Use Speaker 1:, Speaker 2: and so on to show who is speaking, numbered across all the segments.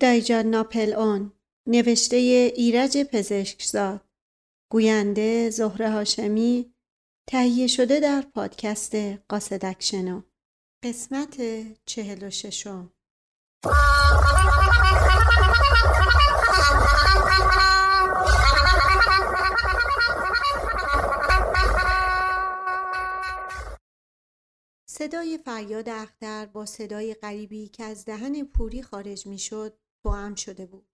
Speaker 1: دایجان ناپل اون نوشته ایرج پزشکزاد. گوینده زهره هاشمی تهیه شده در پادکست قاصدک شنو قسمت چهل و ششم. صدای فریاد اختر با صدای غریبی که از دهن پوری خارج می‌شد هم شده بود.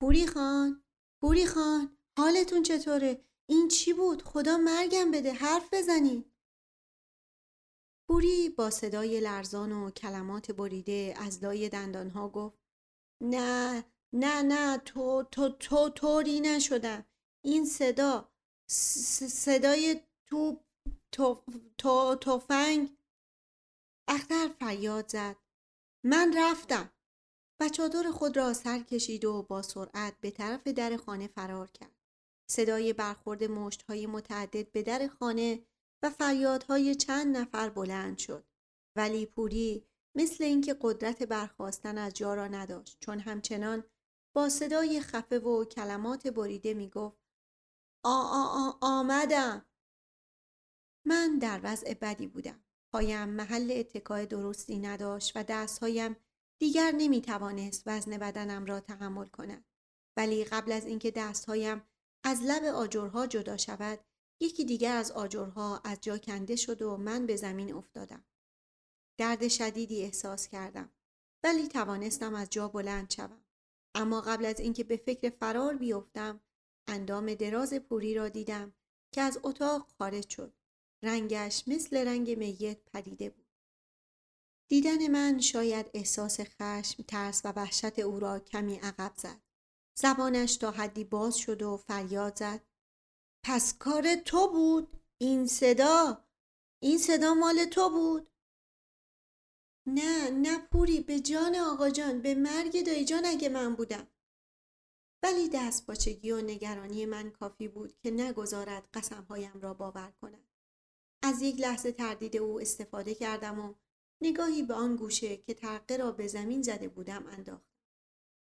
Speaker 1: پوری خان پوری خان حالتون چطوره؟ این چی بود؟ خدا مرگم بده حرف بزنید پوری با صدای لرزان و کلمات بریده از لای دندانها گفت نه نه نه تو تو تو طوری نشدم. این صدا صدای تو تو تو تفنگ. اختر فریاد زد. من رفتم. و چادر خود را سر کشید و با سرعت به طرف در خانه فرار کرد. صدای برخورد های متعدد به در خانه و فریادهای چند نفر بلند شد. ولی پوری مثل اینکه قدرت برخواستن از جا را نداشت چون همچنان با صدای خفه و کلمات بریده می گفت آ آ آ آمدم من در وضع بدی بودم. پایم محل اتکای درستی نداشت و دستهایم دیگر نمی توانست وزن بدنم را تحمل کند. ولی قبل از اینکه دستهایم از لب آجرها جدا شود یکی دیگر از آجرها از جا کنده شد و من به زمین افتادم. درد شدیدی احساس کردم ولی توانستم از جا بلند شوم. اما قبل از اینکه به فکر فرار بیفتم اندام دراز پوری را دیدم که از اتاق خارج شد. رنگش مثل رنگ میت پدیده بود. دیدن من شاید احساس خشم، ترس و وحشت او را کمی عقب زد. زبانش تا حدی باز شد و فریاد زد. پس کار تو بود؟ این صدا؟ این صدا مال تو بود؟ نه نه پوری به جان آقا جان به مرگ دایی جان اگه من بودم. ولی دست باچگی و نگرانی من کافی بود که نگذارد قسمهایم را باور کند. از یک لحظه تردید او استفاده کردم و نگاهی به آن گوشه که ترقه را به زمین زده بودم انداختم.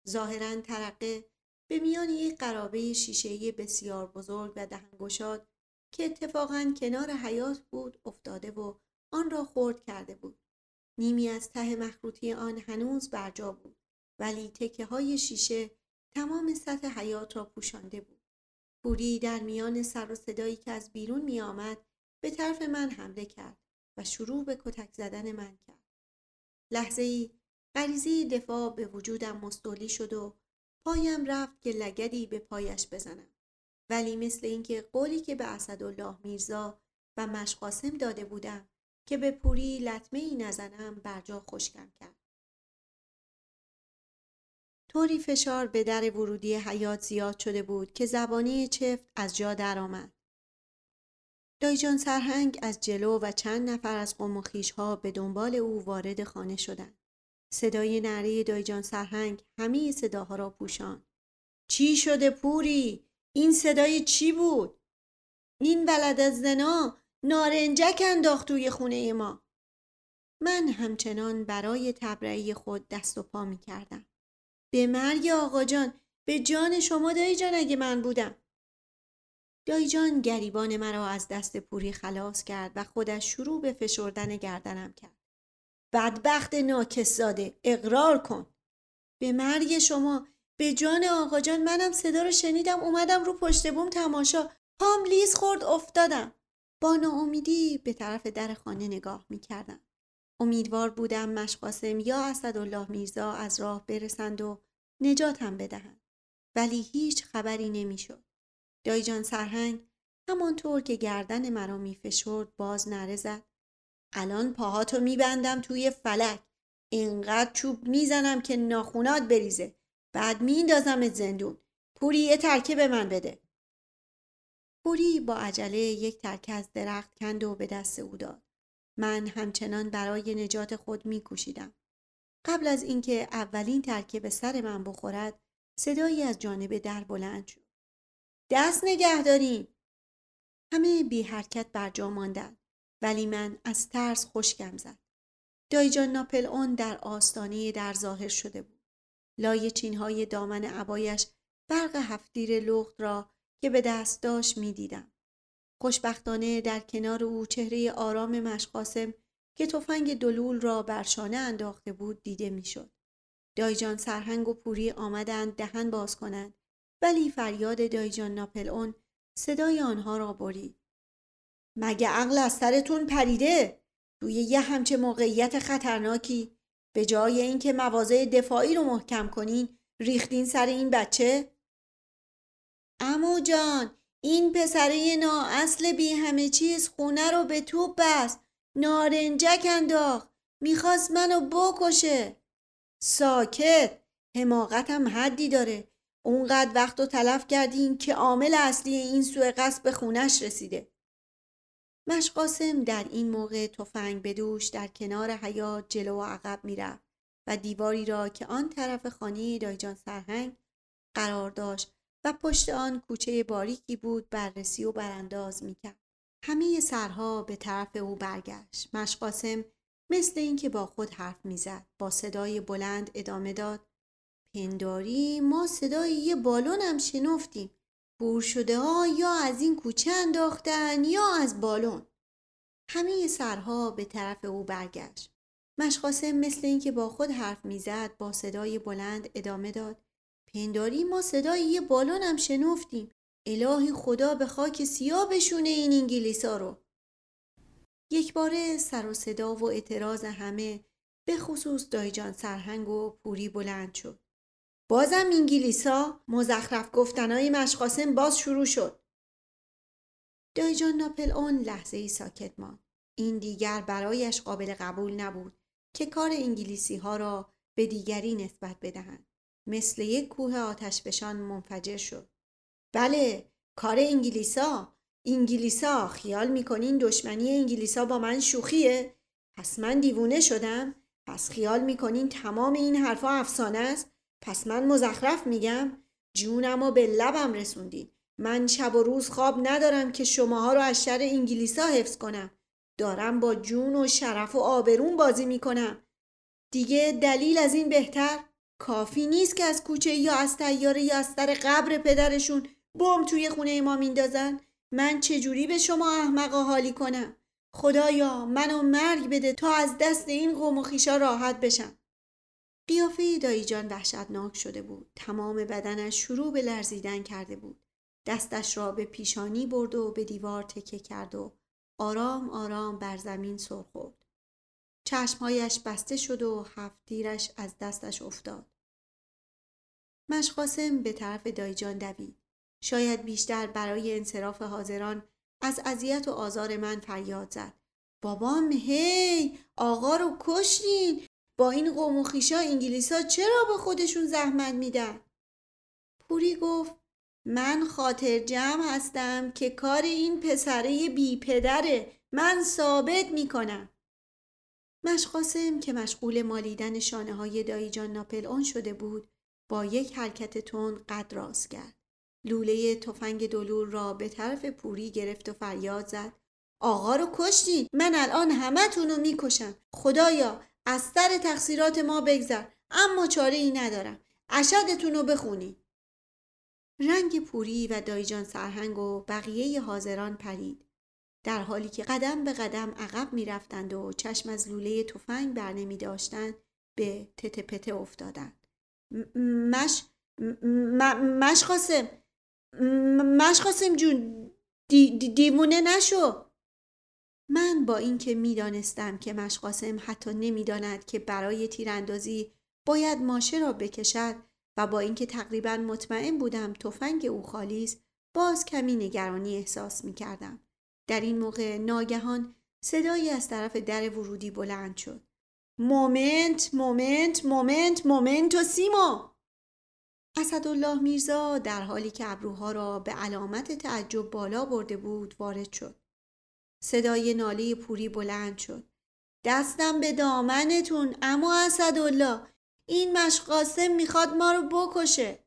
Speaker 1: ظاهرا ترقه به میان یک قرابه شیشهای بسیار بزرگ و دهنگشاد که اتفاقا کنار حیات بود افتاده و آن را خورد کرده بود. نیمی از ته مخروطی آن هنوز برجا بود ولی تکه های شیشه تمام سطح حیات را پوشانده بود. پوری در میان سر و صدایی که از بیرون می آمد به طرف من حمله کرد و شروع به کتک زدن من کرد. لحظه ای غریزی دفاع به وجودم مستولی شد و پایم رفت که لگدی به پایش بزنم. ولی مثل اینکه قولی که به اسدالله میرزا و مشقاسم داده بودم که به پوری لطمه ای نزنم برجا خشکم کرد. طوری فشار به در ورودی حیات زیاد شده بود که زبانی چفت از جا درآمد. دایجان سرهنگ از جلو و چند نفر از قوم ها به دنبال او وارد خانه شدند. صدای نره دایجان سرهنگ همه صداها را پوشان. چی شده پوری؟ این صدای چی بود؟ این ولد از زنا نارنجک انداخت توی خونه ما. من همچنان برای تبرعی خود دست و پا می کردم. به مرگ آقا جان به جان شما دایی جان اگه من بودم. جان گریبان مرا از دست پوری خلاص کرد و خودش شروع به فشردن گردنم کرد. بدبخت ناکس زاده اقرار کن. به مرگ شما به جان آقا جان منم صدا رو شنیدم اومدم رو پشت بوم تماشا پام لیز خورد افتادم. با ناامیدی به طرف در خانه نگاه می کردم. امیدوار بودم مشقاسم یا اسدالله میرزا از راه برسند و نجاتم بدهند. ولی هیچ خبری نمی‌شد. دایجان سرهنگ همانطور که گردن مرا میفشرد باز نره زد. الان پاهاتو میبندم توی فلک. اینقدر چوب می‌زنم که ناخونات بریزه. بعد میندازمت زندون. پوری یه ترکه به من بده. پوری با عجله یک ترکه از درخت کند و به دست او داد. من همچنان برای نجات خود میکوشیدم. قبل از اینکه اولین ترکه به سر من بخورد صدایی از جانب در بلند شد. دست نگه داریم. همه بی حرکت بر جا ماندند ولی من از ترس خشکم زد. دایجان ناپل اون در آستانه در ظاهر شده بود. لای چینهای دامن عبایش برق هفتیر لخت را که به دست داشت می دیدم. خوشبختانه در کنار او چهره آرام مشقاسم که تفنگ دلول را بر شانه انداخته بود دیده می‌شد. دایجان سرهنگ و پوری آمدند دهن باز کنند ولی فریاد دایجان ناپل اون صدای آنها را برید. مگه عقل از سرتون پریده؟ توی یه همچه موقعیت خطرناکی به جای اینکه مواضع دفاعی رو محکم کنین ریختین سر این بچه؟ امو جان این پسره نا اصل بی همه چیز خونه رو به توپ بست نارنجک انداخت می‌خواست منو بکشه ساکت حماقتم حدی داره اونقدر وقت و تلف کردین که عامل اصلی این سوء قصد به خونش رسیده. مشقاسم در این موقع تفنگ به دوش در کنار حیات جلو و عقب می‌رفت و دیواری را که آن طرف خانه دایجان سرهنگ قرار داشت و پشت آن کوچه باریکی بود بررسی و برانداز می‌کرد. همه سرها به طرف او برگشت. مشقاسم مثل اینکه با خود حرف می‌زد با صدای بلند ادامه داد پنداری. ما صدای یه بالون هم شنفتیم. بور شده ها یا از این کوچه انداختن یا از بالون. همه سرها به طرف او برگشت. مشقاسم مثل اینکه با خود حرف می‌زد با صدای بلند ادامه داد. پنداری ما صدای یه بالون هم شنفتیم. الهی خدا به خاک سیاه بشونه این انگلیسا رو. یک باره سر و صدا و اعتراض همه به خصوص دایجان سرهنگ و پوری بلند شد. بازم انگلیسا مزخرف گفتنهای مشقاسم باز شروع شد. دایجان ناپل اون لحظه ای ساکت ماند. این دیگر برایش قابل قبول نبود که کار انگلیسی ها را به دیگری نسبت بدهند. مثل یک کوه آتشفشان منفجر شد. بله کار انگلیسا انگلیسا خیال می‌کنین دشمنی انگلیسا با من شوخیه. پس من دیوونه شدم. پس خیال می‌کنین تمام این حرفا افسانه است. پس من مزخرف میگم؟ جونم به لبم رسوندین من شب و روز خواب ندارم که شماها رو از شر انگلیسا حفظ کنم. دارم با جون و شرف و آبرون بازی می‌کنم. دیگه دلیل از این بهتر کافی نیست که از کوچه یا از تیاره یا از سر قبر پدرشون بم توی خونه ما میندازن. من چجوری به شما احمقا حالی کنم؟ خدایا منو مرگ بده تا از دست این قوم و خیشا راحت بشم. قیافه دایجان وحشتناک شده بود. تمام بدنش شروع به لرزیدن کرده بود. دستش را به پیشانی برد و به دیوار تکه کرد و آرام آرام بر زمین سر خورد. چشمهایش بسته شد و هفت دیرش از دستش افتاد. مشقاسم به طرف دایجان دوید. شاید بیشتر برای انصراف حاضران از اذیت و آزار من فریاد زد. بابام هی! آقا رو کشتین! با این قوم و خیشا انگلیسا چرا به خودشون زحمت میدن؟ پوری گفت من خاطر جمع هستم که کار این پسره بی پدره. من ثابت می‌کنم. مشقاسم که مشغول مالیدن شانه های دایجان ناپل اون شده بود با یک حرکت تون قد راست کرد. لوله تفنگ دلور را به طرف پوری گرفت و فریاد زد. آقا رو کشتین. من الان همه رو می‌کشم. خدایا از سر تقصیرات ما بگذر اما چاره ای ندارم. اشدتون رو بخونی رنگ پوری و دایجان سرهنگ و بقیه حاضران پرید. در حالی که قدم به قدم عقب می رفتند و چشم از لوله تفنگ بر نمی داشتند به تته پته افتادند مش مش قاسم مش قاسم جون دی دیوونه نشو. من با اینکه می‌دانستم که مشقاسم حتی نمی‌داند که برای تیراندازی باید ماشه را بکشد و با اینکه تقریبا مطمئن بودم تفنگ او خالی است باز کمی نگرانی احساس می کردم. در این موقع ناگهان صدایی از طرف در ورودی بلند شد. moment moment moment moment و سیمو اسدالله میرزا در حالی که ابروها را به علامت تعجب بالا برده بود وارد شد. صدای ناله پوری بلند شد. دستم به دامنتون اما اسدالله این مشقاسم می‌خواد ما رو بکشه.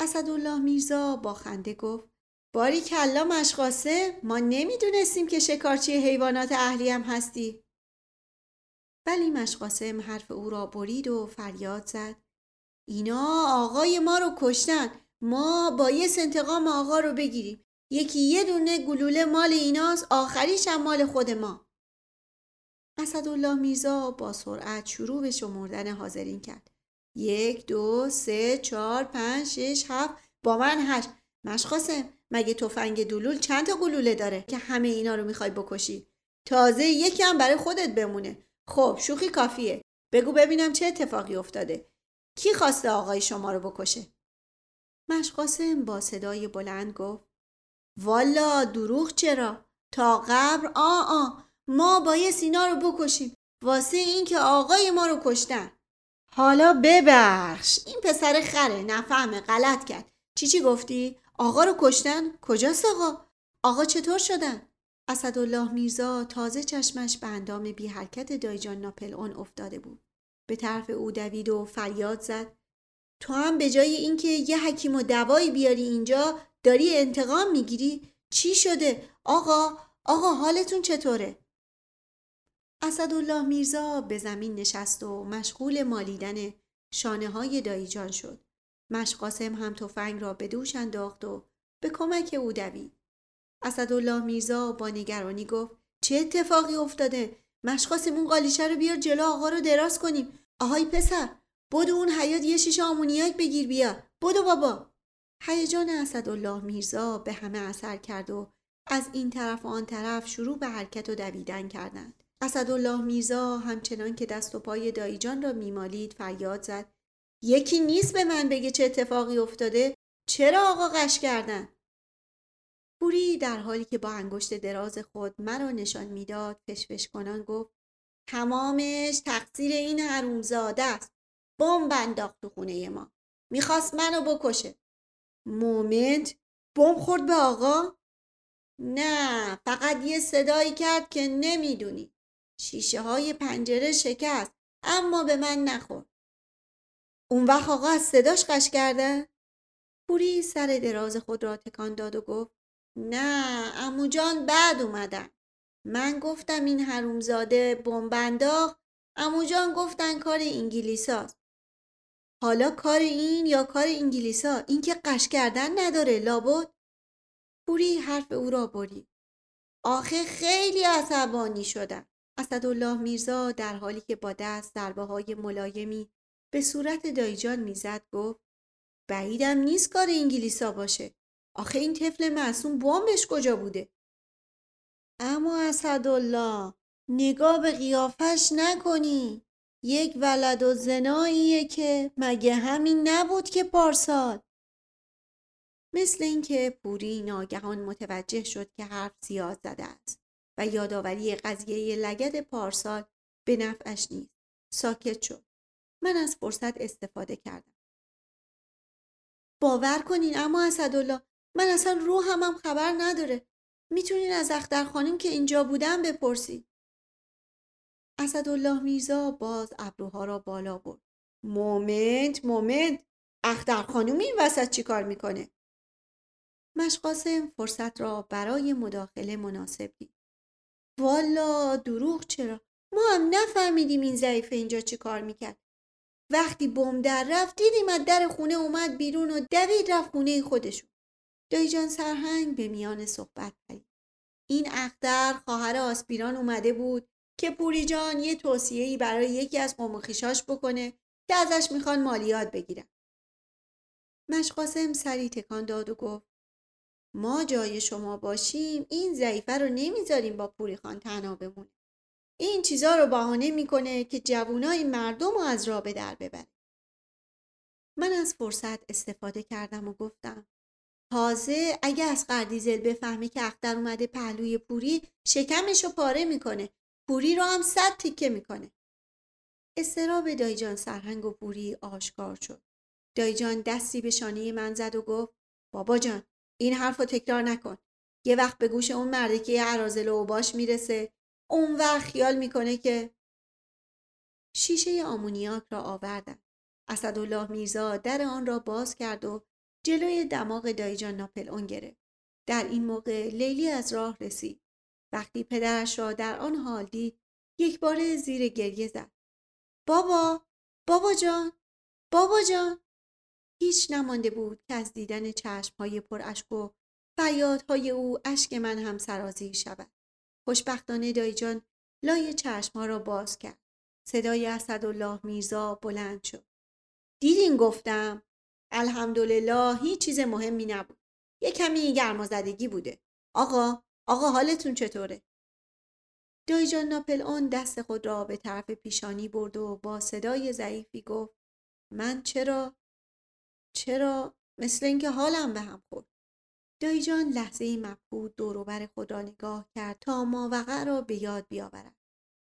Speaker 1: اسدالله میرزا با خنده گفت باری کلا مشقاسه ما نمی‌دونستیم که شکارچی حیوانات اهلی هم هستی. ولی مشقاسم حرف او را برید و فریاد زد اینا آقای ما رو کشتن ما بایست انتقام آقا رو بگیریم یکی یه دونه گلوله مال ایناست آخریش هم مال خود ما. اسدالله میرزا با سرعت شروع به شمردن حاضرین کرد. یک دو سه چهار پنج شش هفت با من هشت. مشقاسم مگه تفنگ دلول چند تا گلوله داره که همه اینا رو می‌خوای بکشی؟ تازه یکی هم برای خودت بمونه. خب شوخی کافیه. بگو ببینم چه اتفاقی افتاده. کی خواسته آقای شما رو بکشه؟ مشقاسم با صدای بلند گفت. والا دروغ چرا؟ تا قبر؟ آ آ ما بایست اینا رو بکشیم. واسه اینکه آقای ما رو کشتن. حالا ببخش. این پسر خره. نفهمه. غلط کرد. چی چی گفتی؟ آقا رو کشتن؟ کجاست آقا؟ آقا چطور شدن؟ اسدالله میرزا تازه چشمش به اندام بی حرکت دایجان ناپل اون افتاده بود. به طرف او دوید و فریاد زد. تو هم به جای اینکه یه حکیم و دوایی بیاری اینجا داری انتقام می‌گیری؟ چی شده؟ آقا آقا حالتون چطوره؟ اسدالله میرزا به زمین نشست و مشغول مالیدن شانه های دایجان شد. مشقاسم هم تفنگ را به دوش انداخت و به کمک او دوید. اسدالله میرزا با نگرانی گفت چه اتفاقی افتاده؟ مشقاسم اون قالیچه رو بیار جلو آقا رو دراز کنیم. آهای پسر بدو اون حیات یه شیشه آمونیاک بگیر بیا. بدو بابا. هیجان اسدالله میرزا به همه اثر کرد و از این طرف و آن طرف شروع به حرکت و دویدن کردند. اسدالله میرزا همچنان که دست و پای دایجان را میمالید فریاد زد. یکی نیست به من بگه چه اتفاقی افتاده. چرا آقا قش کردن؟ پوری در حالی که با انگشت دراز خود مرا نشان می‌داد فشفش کنان گفت تمامش تقصیر این حرومزاده است. بمب انداخت تو خونه ما. می‌خواست منو بکشه. مومنت. بمب خورد به آقا. نه فقط یه صدایی کرد که نمی‌دونی. شیشه های پنجره شکست اما به من نخورد. اون وقت آقا از صداش قش کرده؟ پوری سر دراز خود را تکان داد و گفت نه امو جان بعد اومدن. من گفتم این حرومزاده بمب امو جان گفتن کار انگلیساست. حالا کار این یا کار انگلیسا؟ این که قش کردن نداره. لابد پوری حرف او را برید آخه خیلی عصبانی شدم. اسدالله میرزا در حالی که با دست ضربه های ملایمی به صورت دایجان می‌زد گفت بعیدم نیست کار انگلیسا باشه. آخه این طفل معصوم بمبش کجا بوده؟ اما اسدالله نگاه به قیافش نکنی. یک ولد و زناییه که مگه همین نبود که پارسال؟ مثل اینکه پوری ناگهان متوجه شد که حرف زیاد زده است و یادآوری قضیه لگد پارسال به نفعش نیست. ساکت شد من از فرصت استفاده کردم. باور کنین اما اسدالله من اصلا روحم هم خبر نداره. می‌تونین از اختر خانم که اینجا بودم بپرسید اسدالله میرزا باز ابروها را بالا برد. مومنت مومنت اختر خانم این وسط چی کار می‌کنه؟ مشقاسم فرصت را برای مداخله مناسب دید. والا دروغ چرا؟ ما هم نفهمیدیم این ضعیفه اینجا چی کار می‌کرد. وقتی بم در رفت دیدیم از در خونه اومد بیرون و دوید رفت خونه خودشون. دایجان سرهنگ به میان صحبت پرید. این اختر خواهر آسپیران اومده بود. که پوری جان یه توصیه‌ای برای یکی از قوم خیشاش بکنه که ازش می‌خوان مالیات بگیرن. مشقاسم سری تکان داد و گفت ما جای شما باشیم این ضعیفه رو نمی‌ذاریم با پوری خان تنها بمونه. این چیزا رو بهانه می‌کنه که جوونای مردم رو از راه به در ببره. من از فرصت استفاده کردم و گفتم تازه اگه از قردیزل بفهمه که اختر اومده پهلوی پوری شکمش رو پاره می‌کنه پوری رو هم صد تیکه می‌کنه. استراب دایجان سرهنگ و پوری آشکار شد. دایجان دستی به شانه من زد و گفت بابا جان این حرف رو تکرار نکن. یه وقت به گوش اون مرده که عرازل و باش می‌رسه اون وقت خیال می‌کنه که شیشه آمونیاک را آوردن. اسدالله میرزا در آن را باز کرد و جلوی دماغ دایجان ناپل اون گرفت. در این موقع لیلی از راه رسید. وقتی پدرش را در آن حال دید یک بار زیر گریه زد. بابا بابا جان بابا جان. هیچ نمانده بود که از دیدن های پر اشک و فریادهای او اشک من هم سرازیر شود. خوشبختانه دایجان لای ها را باز کرد. صدای اسدالله میرزا بلند شد. دیدین؟ گفتم. الحمدلله هیچ چیز مهمی نبود. یه کمی گرمازدگی بوده. آقا آقا حالتون چطوره؟ دایجان ناپل اون دست خود را به طرف پیشانی برد و با صدای ضعیفی گفت من چرا چرا مثل اینکه حالم به هم خورد؟ دایجان لحظه مبهوت دوروبر خود را نگاه کرد تا ماوقع را به یاد بیاورد.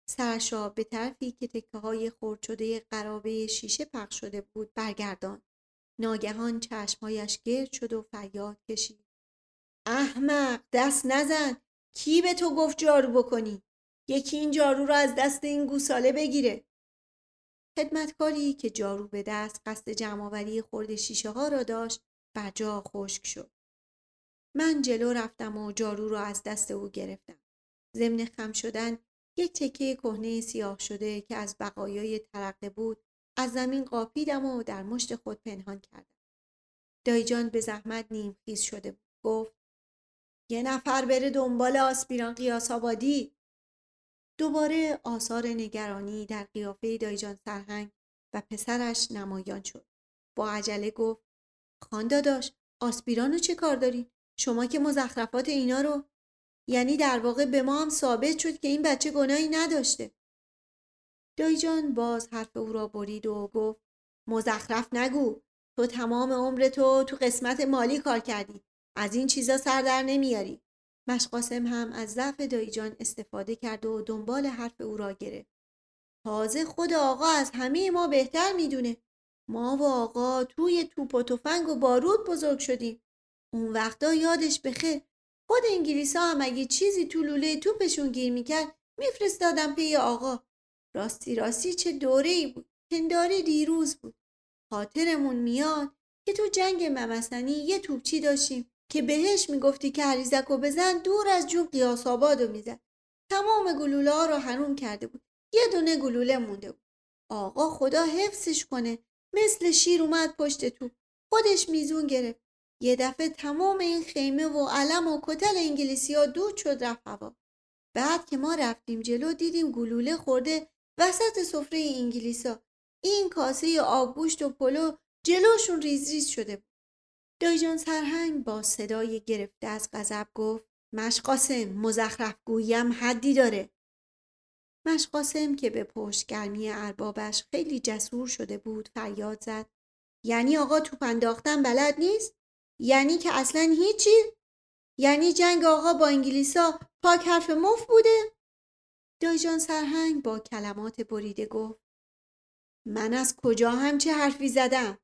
Speaker 1: سرش به طرفی که تکه های خورد شده قرابه شیشه پخش شده بود برگردان ناگهان چشمهایش گرد شد و فریاد کشید. احمق دست نزن. کی به تو گفت جارو بکنی؟ یکی این جارو را از دست این گوساله بگیره. خدمتکاری که جارو به دست قصد جمعآوری خورد شیشه ها را داشت بر جا خشک شد. من جلو رفتم و جارو را از دست او گرفتم. ضمن خم شدن یک تکه کهنه سیاه شده که از بقایای ترقه بود از زمین قاپیدم و در مشت خود پنهان کردم. دایجان به زحمت نیم خیز شده بود. گفت یه نفر بره دنبال آسپیران قیاس آبادی دوباره آثار نگرانی در قیافه دایجان سرهنگ و پسرش نمایان شد. با عجله گفت خان داداش آسپیرانو چه کار داری؟ شما که مزخرفات اینا رو یعنی در واقع به ما هم ثابت شد که این بچه گناهی نداشته. دایجان باز حرف او را برید و گفت مزخرف نگو تو تمام عمر تو تو قسمت مالی کار کردی از این چیزا سر در نمیاری مشقاسم هم از ضعف دایجان استفاده کرد و دنبال حرف او را گرفت. تازه خود آقا از همه ما بهتر می‌دونه. ما و آقا توی توپ و تفنگ و بارود بزرگ شدیم. اون وقتا یادش بخیر خود انگلیس ها هم اگه چیزی تو لوله توپشون گیر می‌کرد میفرستادم پی آقا. راستی راستی چه دوره ای بود. پنداره دیروز بود. خاطرمون میاد که تو جنگ ممسنی یه توپچی داشتیم که بهش می‌گفتی که عریزک و بزن دور از جو قیاس آبادو می‌زد تمام گلوله ها رو حروم کرده بود. یه دونه گلوله مونده بود. آقا خدا حفظش کنه. مثل شیر اومد پشت تو خودش میزون گرفت. یه دفعه تمام این خیمه و علم و کتل انگلیسی ها دود شد رفت هوا. بعد که ما رفتیم جلو دیدیم گلوله خورده وسط سفره انگلیسا. این کاسه آبگوشت و پلو جلوشون ریز ریز شده دایی جان سرهنگ با صدای گرفته از غضب گفت مشقاسم مزخرف گویم حدی داره. مشقاسم که به پشتگرمی اربابش خیلی جسور شده بود فریاد زد یعنی آقا توپ انداختن بلد نیست؟ یعنی که اصلا هیچی؟ یعنی جنگ آقا با انگلیسا پاک حرف مف بوده؟ دایجان سرهنگ با کلمات بریده گفت من از کجا همچه حرفی زدم؟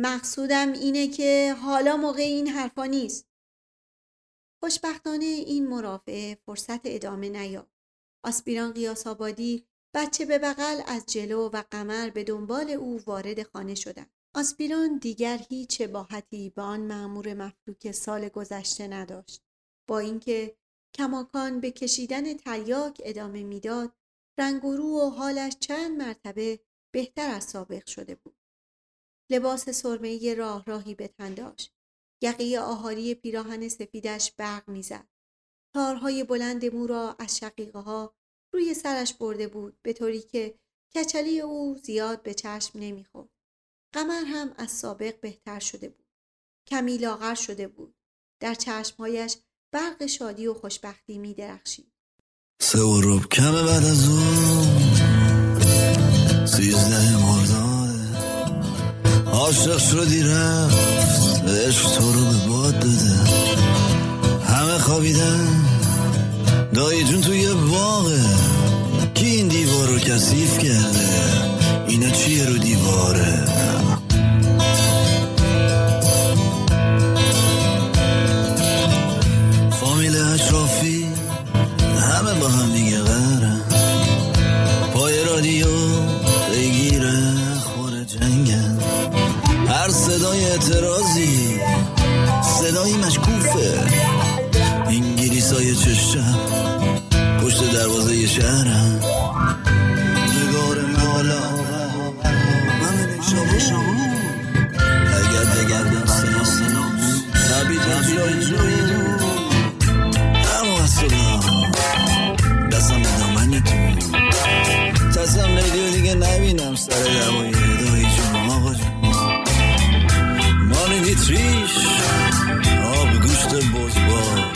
Speaker 1: مقصودم اینه که حالا موقع این حرفا نیست. خوشبختانه این مرافعه فرصت ادامه نیافت. آسپیران قیاس آبادی بچه به بغل از جلو و قمر به دنبال او وارد خانه شدند. آسپیران دیگر هیچ باحتی به آن معمور مفلوک سال گذشته نداشت. با اینکه کماکان به کشیدن تریاک ادامه می‌داد، رنگ و رو و حالش چند مرتبه بهتر از سابق شده بود. لباس سرمه راه راهی به تن داشت. یقه آهاری پیراهن سفیدش برق می‌زد. تارهای بلند مو را از شقیقه ها روی سرش برده بود به طوری که کچلی او زیاد به چشم نمی‌خورد. قمر هم از سابق بهتر شده بود. کمی لاغر شده بود. در چشمهایش برق شادی و خوشبختی می درخشید.
Speaker 2: سه و کم بعد از اون سیزده مردان عاشق شدی رفت عشق تو رو به باد داده همه خوابیدن. دایی جون توی باغه. کی این دیوار رو کثیف کرده؟ اینا چیه رو دیواره؟ فامیل اشرافی همه با هم دیگه comfortable was.